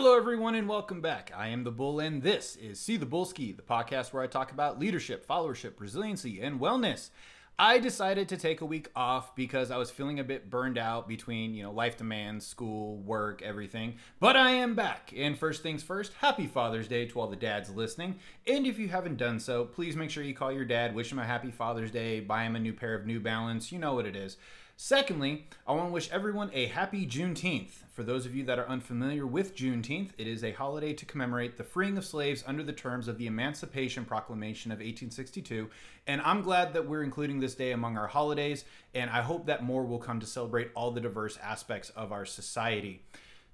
Hello, everyone, and welcome back. I am the Bull, and this is See the Bullski, the podcast where I talk about leadership, followership, resiliency, and wellness. I decided to take a week off because I was feeling a bit burned out between, you know, life demands, school, work, everything. But I am back. And first things first, happy Father's Day to all the dads listening. And if you haven't done so, please make sure you call your dad, wish him a happy Father's Day, buy him a new pair of New Balance. You know what it is. Secondly, I want to wish everyone a happy Juneteenth. For those of you that are unfamiliar with Juneteenth, it is a holiday to commemorate the freeing of slaves under the terms of the Emancipation Proclamation of 1862. And I'm glad that we're including this day among our holidays, and I hope that more will come to celebrate all the diverse aspects of our society.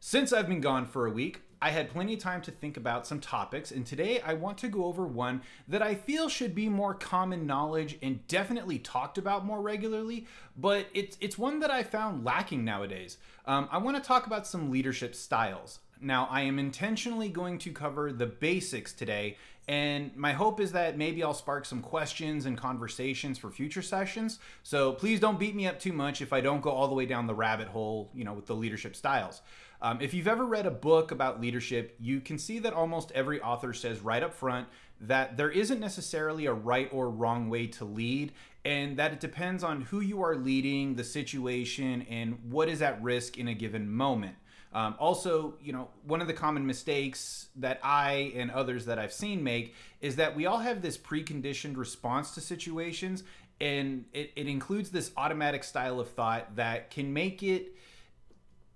Since I've been gone for a week, I had plenty of time to think about some topics, and today I want to go over one that I feel should be more common knowledge and definitely talked about more regularly, but it's, it's one that I found lacking nowadays. Um, I want to talk about some leadership styles. Now, I am intentionally going to cover the basics today, and my hope is that maybe I'll spark some questions and conversations for future sessions. So please don't beat me up too much if I don't go all the way down the rabbit hole, you know, with the leadership styles. Um, if you've ever read a book about leadership, you can see that almost every author says right up front that there isn't necessarily a right or wrong way to lead, and that it depends on who you are leading, the situation, and what is at risk in a given moment. Um, also, you know, one of the common mistakes that I and others that I've seen make is that we all have this preconditioned response to situations, and it, it includes this automatic style of thought that can make it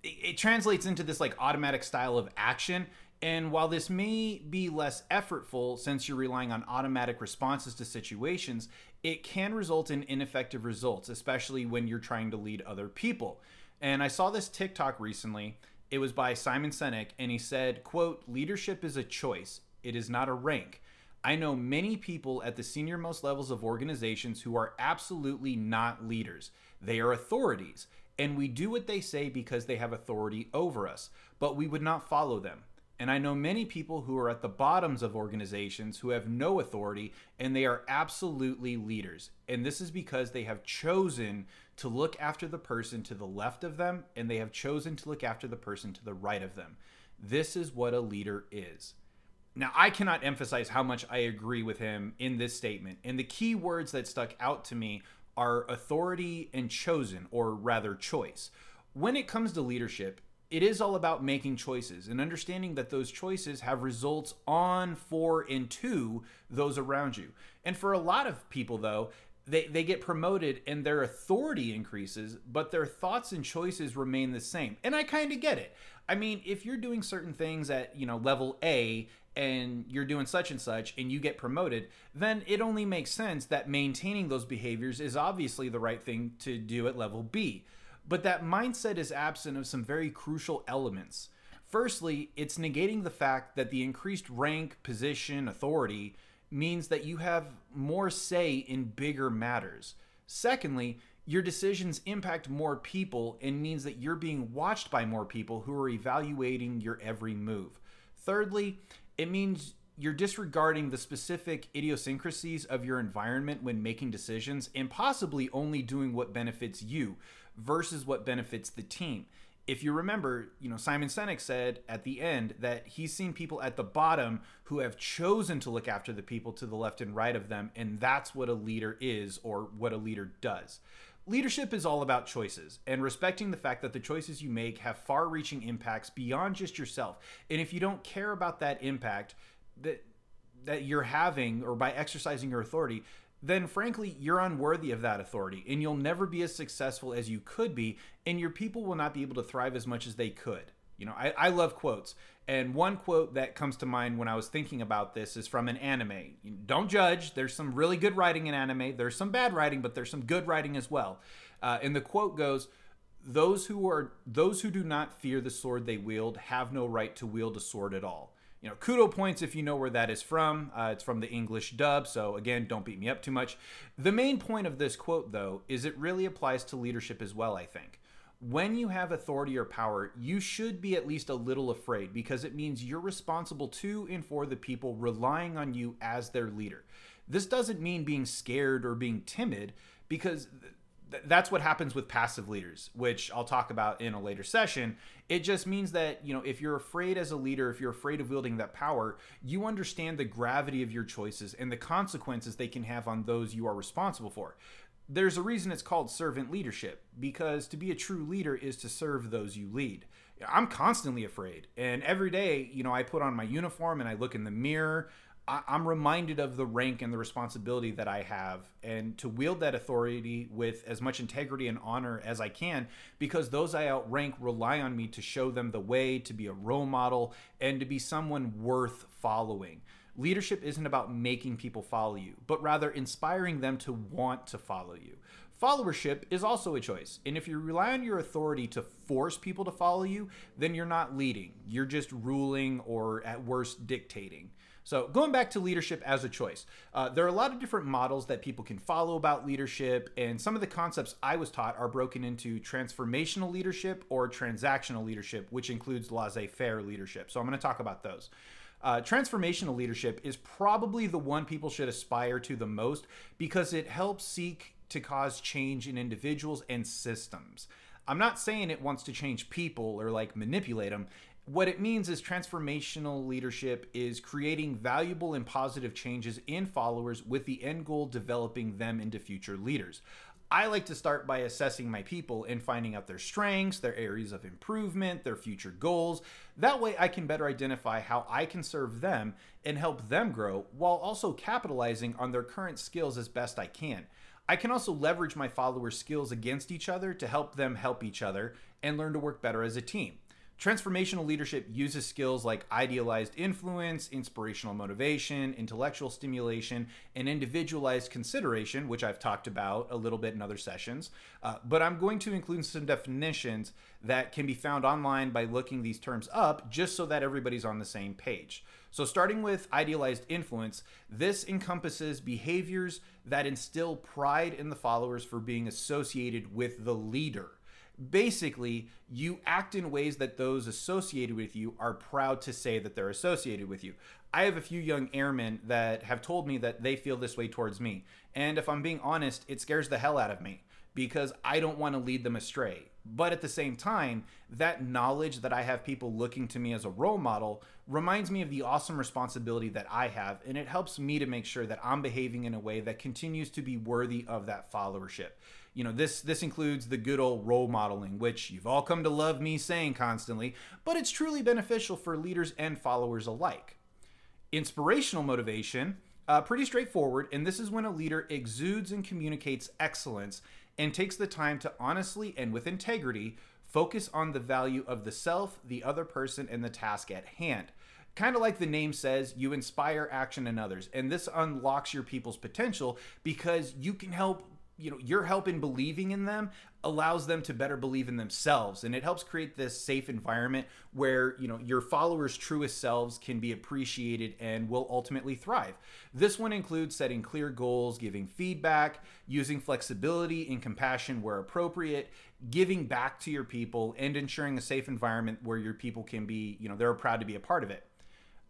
it, translates into this like automatic style of action. And while this may be less effortful since you're relying on automatic responses to situations, it can result in ineffective results, especially when you're trying to lead other people. And I saw this TikTok recently. It was by Simon Sinek, and he said, quote, leadership is a choice. It is not a rank. I know many people at the senior most levels of organizations who are absolutely not leaders. They are authorities and we do what they say because they have authority over us, but we would not follow them. And I know many people who are at the bottoms of organizations who have no authority and they are absolutely leaders. And this is because they have chosen to look after the person to the left of them and they have chosen to look after the person to the right of them. This is what a leader is. Now, I cannot emphasize how much I agree with him in this statement. And the key words that stuck out to me are authority and chosen, or rather, choice. When it comes to leadership, it is all about making choices and understanding that those choices have results on, for, and to those around you. And for a lot of people, though, they, they get promoted and their authority increases, but their thoughts and choices remain the same. And I kind of get it. I mean, if you're doing certain things at, you know, level A and you're doing such and such and you get promoted, then it only makes sense that maintaining those behaviors is obviously the right thing to do at level B. But that mindset is absent of some very crucial elements. Firstly, it's negating the fact that the increased rank, position, authority means that you have more say in bigger matters. Secondly, your decisions impact more people and means that you're being watched by more people who are evaluating your every move. Thirdly, it means you're disregarding the specific idiosyncrasies of your environment when making decisions and possibly only doing what benefits you versus what benefits the team. If you remember, you know, Simon Sinek said at the end that he's seen people at the bottom who have chosen to look after the people to the left and right of them, and that's what a leader is or what a leader does. Leadership is all about choices and respecting the fact that the choices you make have far reaching impacts beyond just yourself. And if you don't care about that impact that that you're having or by exercising your authority, then frankly, you're unworthy of that authority and you'll never be as successful as you could be, and your people will not be able to thrive as much as they could. You know, I, I love quotes. And one quote that comes to mind when I was thinking about this is from an anime. Don't judge. There's some really good writing in anime. There's some bad writing, but there's some good writing as well. Uh, and the quote goes, "Those who are those who do not fear the sword they wield have no right to wield a sword at all." You know, kudo points if you know where that is from. Uh, it's from the English dub, so again, don't beat me up too much. The main point of this quote, though, is it really applies to leadership as well. I think when you have authority or power, you should be at least a little afraid because it means you're responsible to and for the people relying on you as their leader. This doesn't mean being scared or being timid because th- that's what happens with passive leaders, which I'll talk about in a later session. It just means that, you know, if you're afraid as a leader, if you're afraid of wielding that power, you understand the gravity of your choices and the consequences they can have on those you are responsible for. There's a reason it's called servant leadership because to be a true leader is to serve those you lead. I'm constantly afraid. And every day, you know, I put on my uniform and I look in the mirror. I, am reminded of the rank and the responsibility that I have, and to wield that authority with as much integrity and honor as I can, because those I outrank rely on me to show them the way, to be a role model, and to be someone worth following. Leadership isn't about making people follow you, but rather inspiring them to want to follow you. Followership is also a choice. And if you rely on your authority to force people to follow you, then you're not leading. You're just ruling or at worst dictating. So, going back to leadership as a choice, uh, there are a lot of different models that people can follow about leadership, and some of the concepts I was taught are broken into transformational leadership or transactional leadership, which includes laissez faire leadership. So, I'm going to talk about those. Uh, transformational leadership is probably the one people should aspire to the most because it helps seek to cause change in individuals and systems. I'm not saying it wants to change people or like manipulate them what it means is transformational leadership is creating valuable and positive changes in followers with the end goal developing them into future leaders. I like to start by assessing my people and finding out their strengths, their areas of improvement, their future goals. That way, I can better identify how I can serve them and help them grow while also capitalizing on their current skills as best I can. I can also leverage my followers' skills against each other to help them help each other and learn to work better as a team. Transformational leadership uses skills like idealized influence, inspirational motivation, intellectual stimulation, and individualized consideration, which I've talked about a little bit in other sessions. Uh, but I'm going to include some definitions that can be found online by looking these terms up just so that everybody's on the same page. So, starting with idealized influence, this encompasses behaviors that instill pride in the followers for being associated with the leader basically you act in ways that those associated with you are proud to say that they're associated with you. I have a few young airmen that have told me that they feel this way towards me. And if I'm being honest, it scares the hell out of me because I don't want to lead them astray. But at the same time, that knowledge that I have people looking to me as a role model reminds me of the awesome responsibility that I have, and it helps me to make sure that I'm behaving in a way that continues to be worthy of that followership you know this this includes the good old role modeling which you've all come to love me saying constantly but it's truly beneficial for leaders and followers alike inspirational motivation uh, pretty straightforward and this is when a leader exudes and communicates excellence and takes the time to honestly and with integrity focus on the value of the self the other person and the task at hand kind of like the name says, you inspire action in others. And this unlocks your people's potential because you can help you know your help in believing in them allows them to better believe in themselves. And it helps create this safe environment where you know your followers truest selves can be appreciated and will ultimately thrive. This one includes setting clear goals giving feedback using flexibility and compassion where appropriate giving back to your people and ensuring a safe environment where your people can be you know they're proud to be a part of it.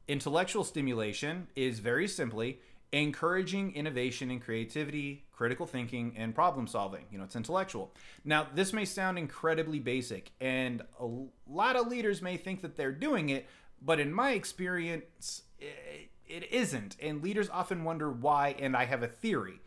Intellectual stimulation is very simply encouraging innovation and creativity, critical thinking, and problem solving. You know, it's intellectual. Now, this may sound incredibly basic, and a lot of leaders may think that they're doing it, but in my experience, it isn't. And leaders often wonder why, and I have a theory.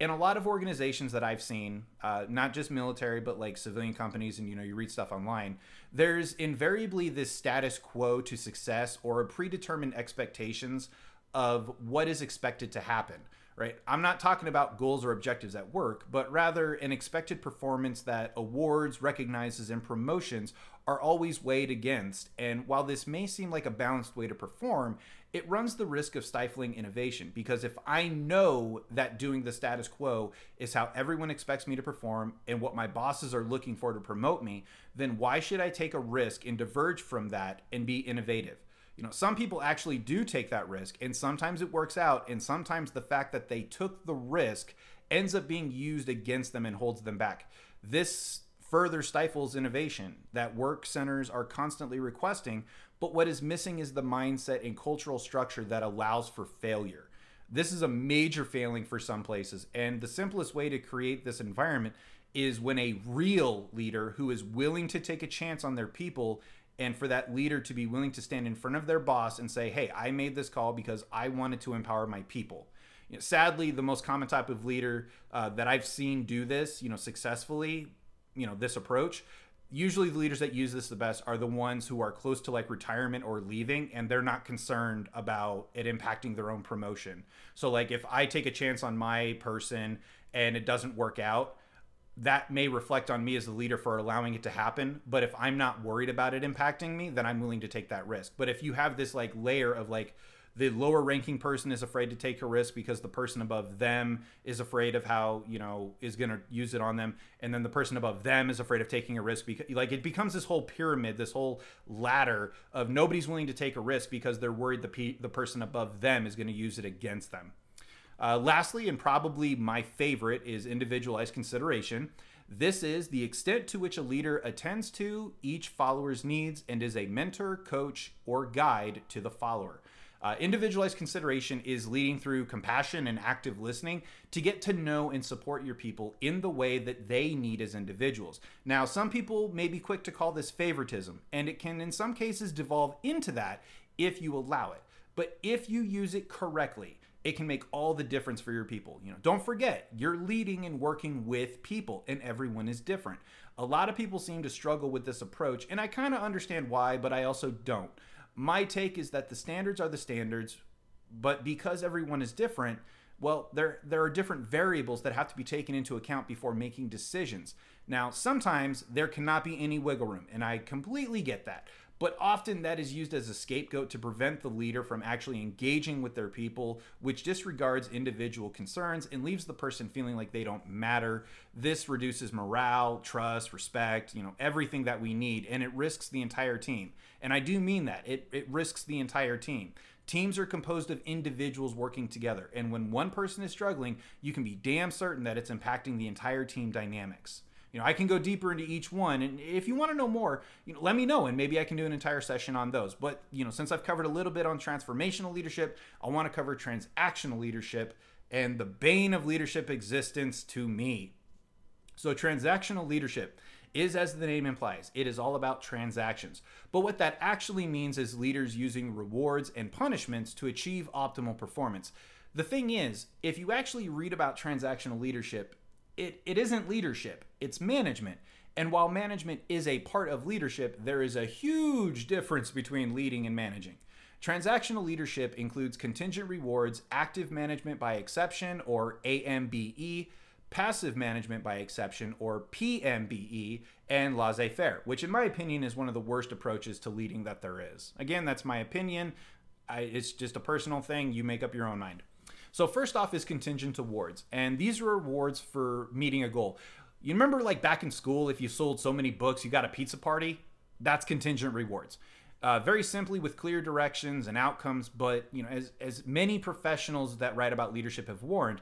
In a lot of organizations that I've seen, uh, not just military, but like civilian companies, and you know, you read stuff online, there's invariably this status quo to success or predetermined expectations of what is expected to happen, right? I'm not talking about goals or objectives at work, but rather an expected performance that awards, recognizes, and promotions are always weighed against. And while this may seem like a balanced way to perform, it runs the risk of stifling innovation because if I know that doing the status quo is how everyone expects me to perform and what my bosses are looking for to promote me, then why should I take a risk and diverge from that and be innovative? You know, some people actually do take that risk, and sometimes it works out, and sometimes the fact that they took the risk ends up being used against them and holds them back. This further stifles innovation that work centers are constantly requesting, but what is missing is the mindset and cultural structure that allows for failure. This is a major failing for some places, and the simplest way to create this environment is when a real leader who is willing to take a chance on their people and for that leader to be willing to stand in front of their boss and say, "Hey, I made this call because I wanted to empower my people." You know, sadly, the most common type of leader uh, that I've seen do this, you know, successfully, you know, this approach. Usually, the leaders that use this the best are the ones who are close to like retirement or leaving, and they're not concerned about it impacting their own promotion. So, like, if I take a chance on my person and it doesn't work out, that may reflect on me as the leader for allowing it to happen. But if I'm not worried about it impacting me, then I'm willing to take that risk. But if you have this like layer of like, the lower ranking person is afraid to take a risk because the person above them is afraid of how you know is going to use it on them and then the person above them is afraid of taking a risk because like it becomes this whole pyramid this whole ladder of nobody's willing to take a risk because they're worried the pe- the person above them is going to use it against them uh, lastly and probably my favorite is individualized consideration this is the extent to which a leader attends to each follower's needs and is a mentor, coach, or guide to the follower. Uh, individualized consideration is leading through compassion and active listening to get to know and support your people in the way that they need as individuals. Now, some people may be quick to call this favoritism, and it can, in some cases, devolve into that if you allow it. But if you use it correctly, it can make all the difference for your people. You know, don't forget, you're leading and working with people and everyone is different. A lot of people seem to struggle with this approach and I kind of understand why, but I also don't. My take is that the standards are the standards, but because everyone is different, well, there there are different variables that have to be taken into account before making decisions. Now, sometimes there cannot be any wiggle room, and I completely get that. But often that is used as a scapegoat to prevent the leader from actually engaging with their people, which disregards individual concerns and leaves the person feeling like they don't matter. This reduces morale, trust, respect, you know, everything that we need, and it risks the entire team. And I do mean that. It, it risks the entire team. Teams are composed of individuals working together, and when one person is struggling, you can be damn certain that it's impacting the entire team dynamics. You know, I can go deeper into each one, and if you want to know more, you know, let me know, and maybe I can do an entire session on those. But you know, since I've covered a little bit on transformational leadership, I want to cover transactional leadership and the bane of leadership existence to me. So, transactional leadership is, as the name implies, it is all about transactions. But what that actually means is leaders using rewards and punishments to achieve optimal performance. The thing is, if you actually read about transactional leadership, it, it isn't leadership, it's management. And while management is a part of leadership, there is a huge difference between leading and managing. Transactional leadership includes contingent rewards, active management by exception, or AMBE, passive management by exception, or PMBE, and laissez faire, which, in my opinion, is one of the worst approaches to leading that there is. Again, that's my opinion. I, it's just a personal thing. You make up your own mind. So first off is contingent awards, and these are awards for meeting a goal. You remember like back in school, if you sold so many books, you got a pizza party? That's contingent rewards. Uh, very simply with clear directions and outcomes, but you know, as as many professionals that write about leadership have warned,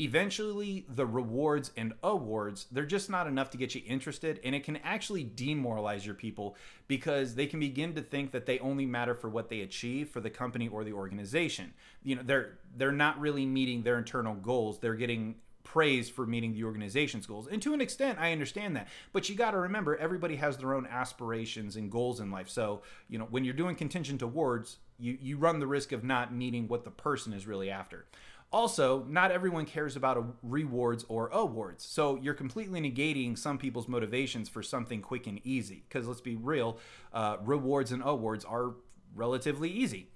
eventually the rewards and awards they're just not enough to get you interested and it can actually demoralize your people because they can begin to think that they only matter for what they achieve for the company or the organization. You know they're they're not really meeting their internal goals. They're getting praise for meeting the organization's goals and to an extent i understand that. But you got to remember everybody has their own aspirations and goals in life. So you know when you're doing contingent awards you you run the risk of not meeting what the person is really after also, not everyone cares about rewards or awards. So you're completely negating some people's motivations for something quick and easy. Because let's be real, uh, rewards and awards are relatively easy.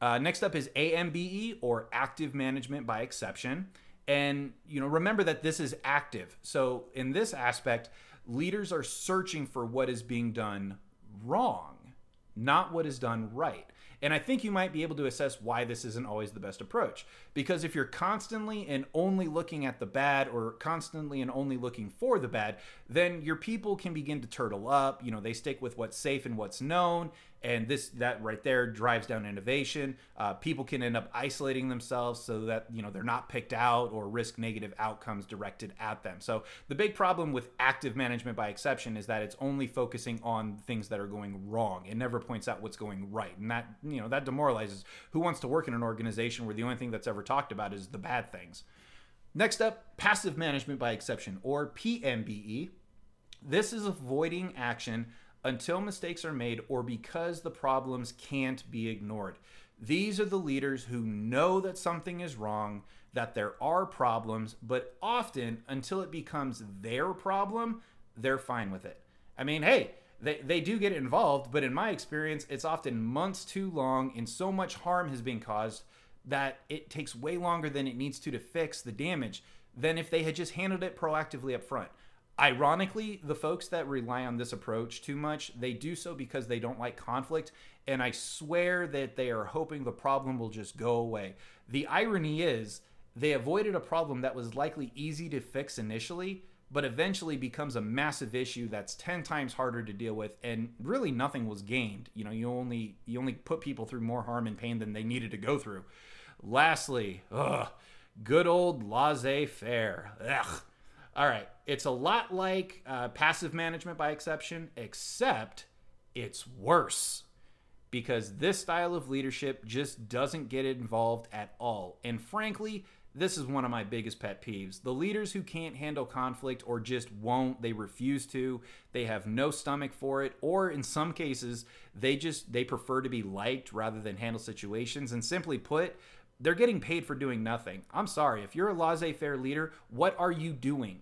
Uh, next up is AMBE or active management by exception. And you know, remember that this is active. So in this aspect, leaders are searching for what is being done wrong, not what is done right. And I think you might be able to assess why this isn't always the best approach. Because if you're constantly and only looking at the bad or constantly and only looking for the bad, then your people can begin to turtle up. You know, they stick with what's safe and what's known and this that right there drives down innovation. Uh, people can end up isolating themselves so that you know they're not picked out or risk negative outcomes directed at them. So the big problem with active management by exception is that it's only focusing on things that are going wrong. It never points out what's going right. And that you know that demoralizes. Who wants to work in an organization where the only thing that's ever talked about is the bad things? Next up, passive management by exception, or PMBE. This is avoiding action until mistakes are made or because the problems can't be ignored. These are the leaders who know that something is wrong, that there are problems, but often until it becomes their problem, they're fine with it. I mean, hey, they, they do get involved, but in my experience, it's often months too long and so much harm has been caused that it takes way longer than it needs to to fix the damage than if they had just handled it proactively up front. Ironically, the folks that rely on this approach too much, they do so because they don't like conflict, and I swear that they are hoping the problem will just go away. The irony is, they avoided a problem that was likely easy to fix initially, but eventually becomes a massive issue that's 10 times harder to deal with and really nothing was gained. You know, you only you only put people through more harm and pain than they needed to go through. Lastly, ugh, good old laissez-faire. Ugh. All right, it's a lot like uh, passive management by exception, except it's worse because this style of leadership just doesn't get involved at all. And frankly, this is one of my biggest pet peeves. The leaders who can't handle conflict or just won't, they refuse to, they have no stomach for it, or in some cases, they just they prefer to be liked rather than handle situations and simply put, they're getting paid for doing nothing. I'm sorry, if you're a laissez-faire leader, what are you doing?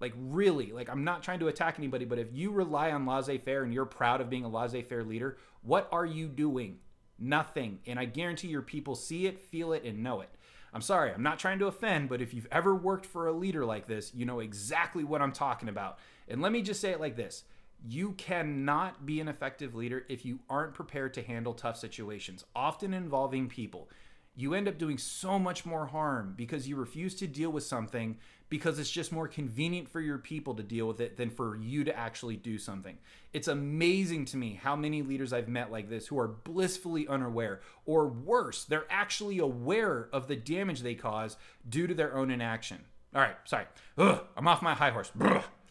Like really, like I'm not trying to attack anybody, but if you rely on laissez-faire and you're proud of being a laissez-faire leader, what are you doing? Nothing. And I guarantee your people see it, feel it, and know it. I'm sorry, I'm not trying to offend, but if you've ever worked for a leader like this, you know exactly what I'm talking about. And let me just say it like this you cannot be an effective leader if you aren't prepared to handle tough situations, often involving people you end up doing so much more harm because you refuse to deal with something because it's just more convenient for your people to deal with it than for you to actually do something. It's amazing to me how many leaders I've met like this who are blissfully unaware, or worse, they're actually aware of the damage they cause due to their own inaction. All right, sorry. Ugh, I'm off my high horse.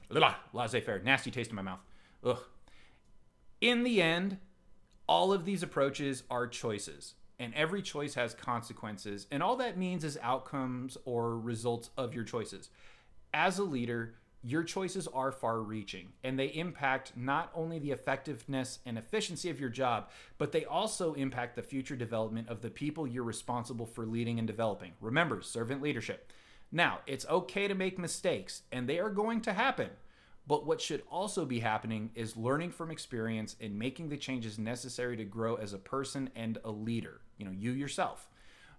La laissez faire. Nasty taste in my mouth. Ugh. In the end, all of these approaches are choices and every choice has consequences. And all that means is outcomes or results of your choices. As a leader, your choices are far reaching and they impact not only the effectiveness and efficiency of your job, but they also impact the future development of the people you're responsible for leading and developing. Remember, servant leadership. Now, it's okay to make mistakes, and they are going to happen. But what should also be happening is learning from experience and making the changes necessary to grow as a person and a leader you know, you yourself.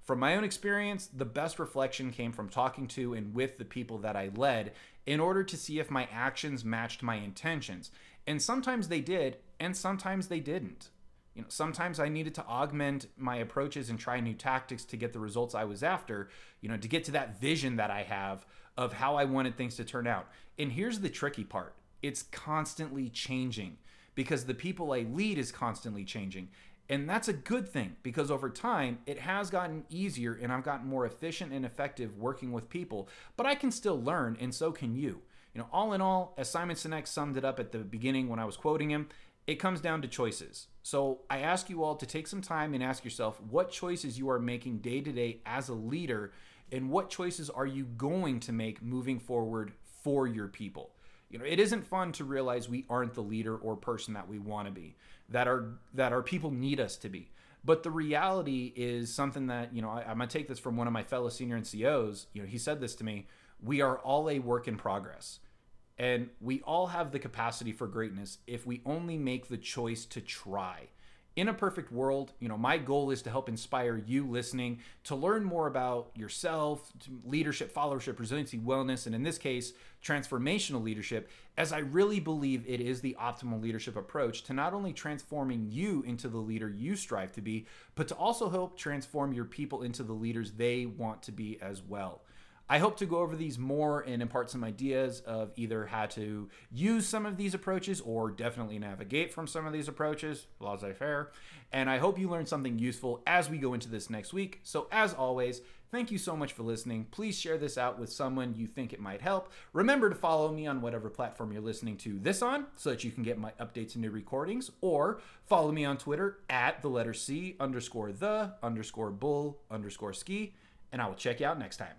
From my own experience, the best reflection came from talking to and with the people that I led in order to see if my actions matched my intentions. And sometimes they did, and sometimes they didn't. You know, sometimes I needed to augment my approaches and try new tactics to get the results I was after, you know, to get to that vision that I have of how I wanted things to turn out. And here's the tricky part it's constantly changing because the people I lead is constantly changing. And that's a good thing because over time it has gotten easier and I've gotten more efficient and effective working with people, but I can still learn and so can you. You know, all in all, as Simon Sinek summed it up at the beginning when I was quoting him, it comes down to choices. So I ask you all to take some time and ask yourself what choices you are making day to day as a leader and what choices are you going to make moving forward for your people. You know, it isn't fun to realize we aren't the leader or person that we want to be that our that our people need us to be. But the reality is something that you know I, am gonna take this from one of my fellow senior NCOs. You know, he said this to me: "We are all a work in progress." And we all have the capacity for greatness if we only make the choice to try in a perfect world, you know, my goal is to help inspire you listening to learn more about yourself, leadership, followership, resiliency, wellness, and in this case, transformational leadership, as I really believe it is the optimal leadership approach to not only transforming you into the leader you strive to be, but to also help transform your people into the leaders they want to be as well. I hope to go over these more and impart some ideas of either how to use some of these approaches or definitely navigate from some of these approaches, laissez faire. And I hope you learned something useful as we go into this next week. So, as always, thank you so much for listening. Please share this out with someone you think it might help. Remember to follow me on whatever platform you're listening to this on so that you can get my updates and new recordings, or follow me on Twitter at the letter C underscore the underscore bull underscore ski. And I will check you out next time.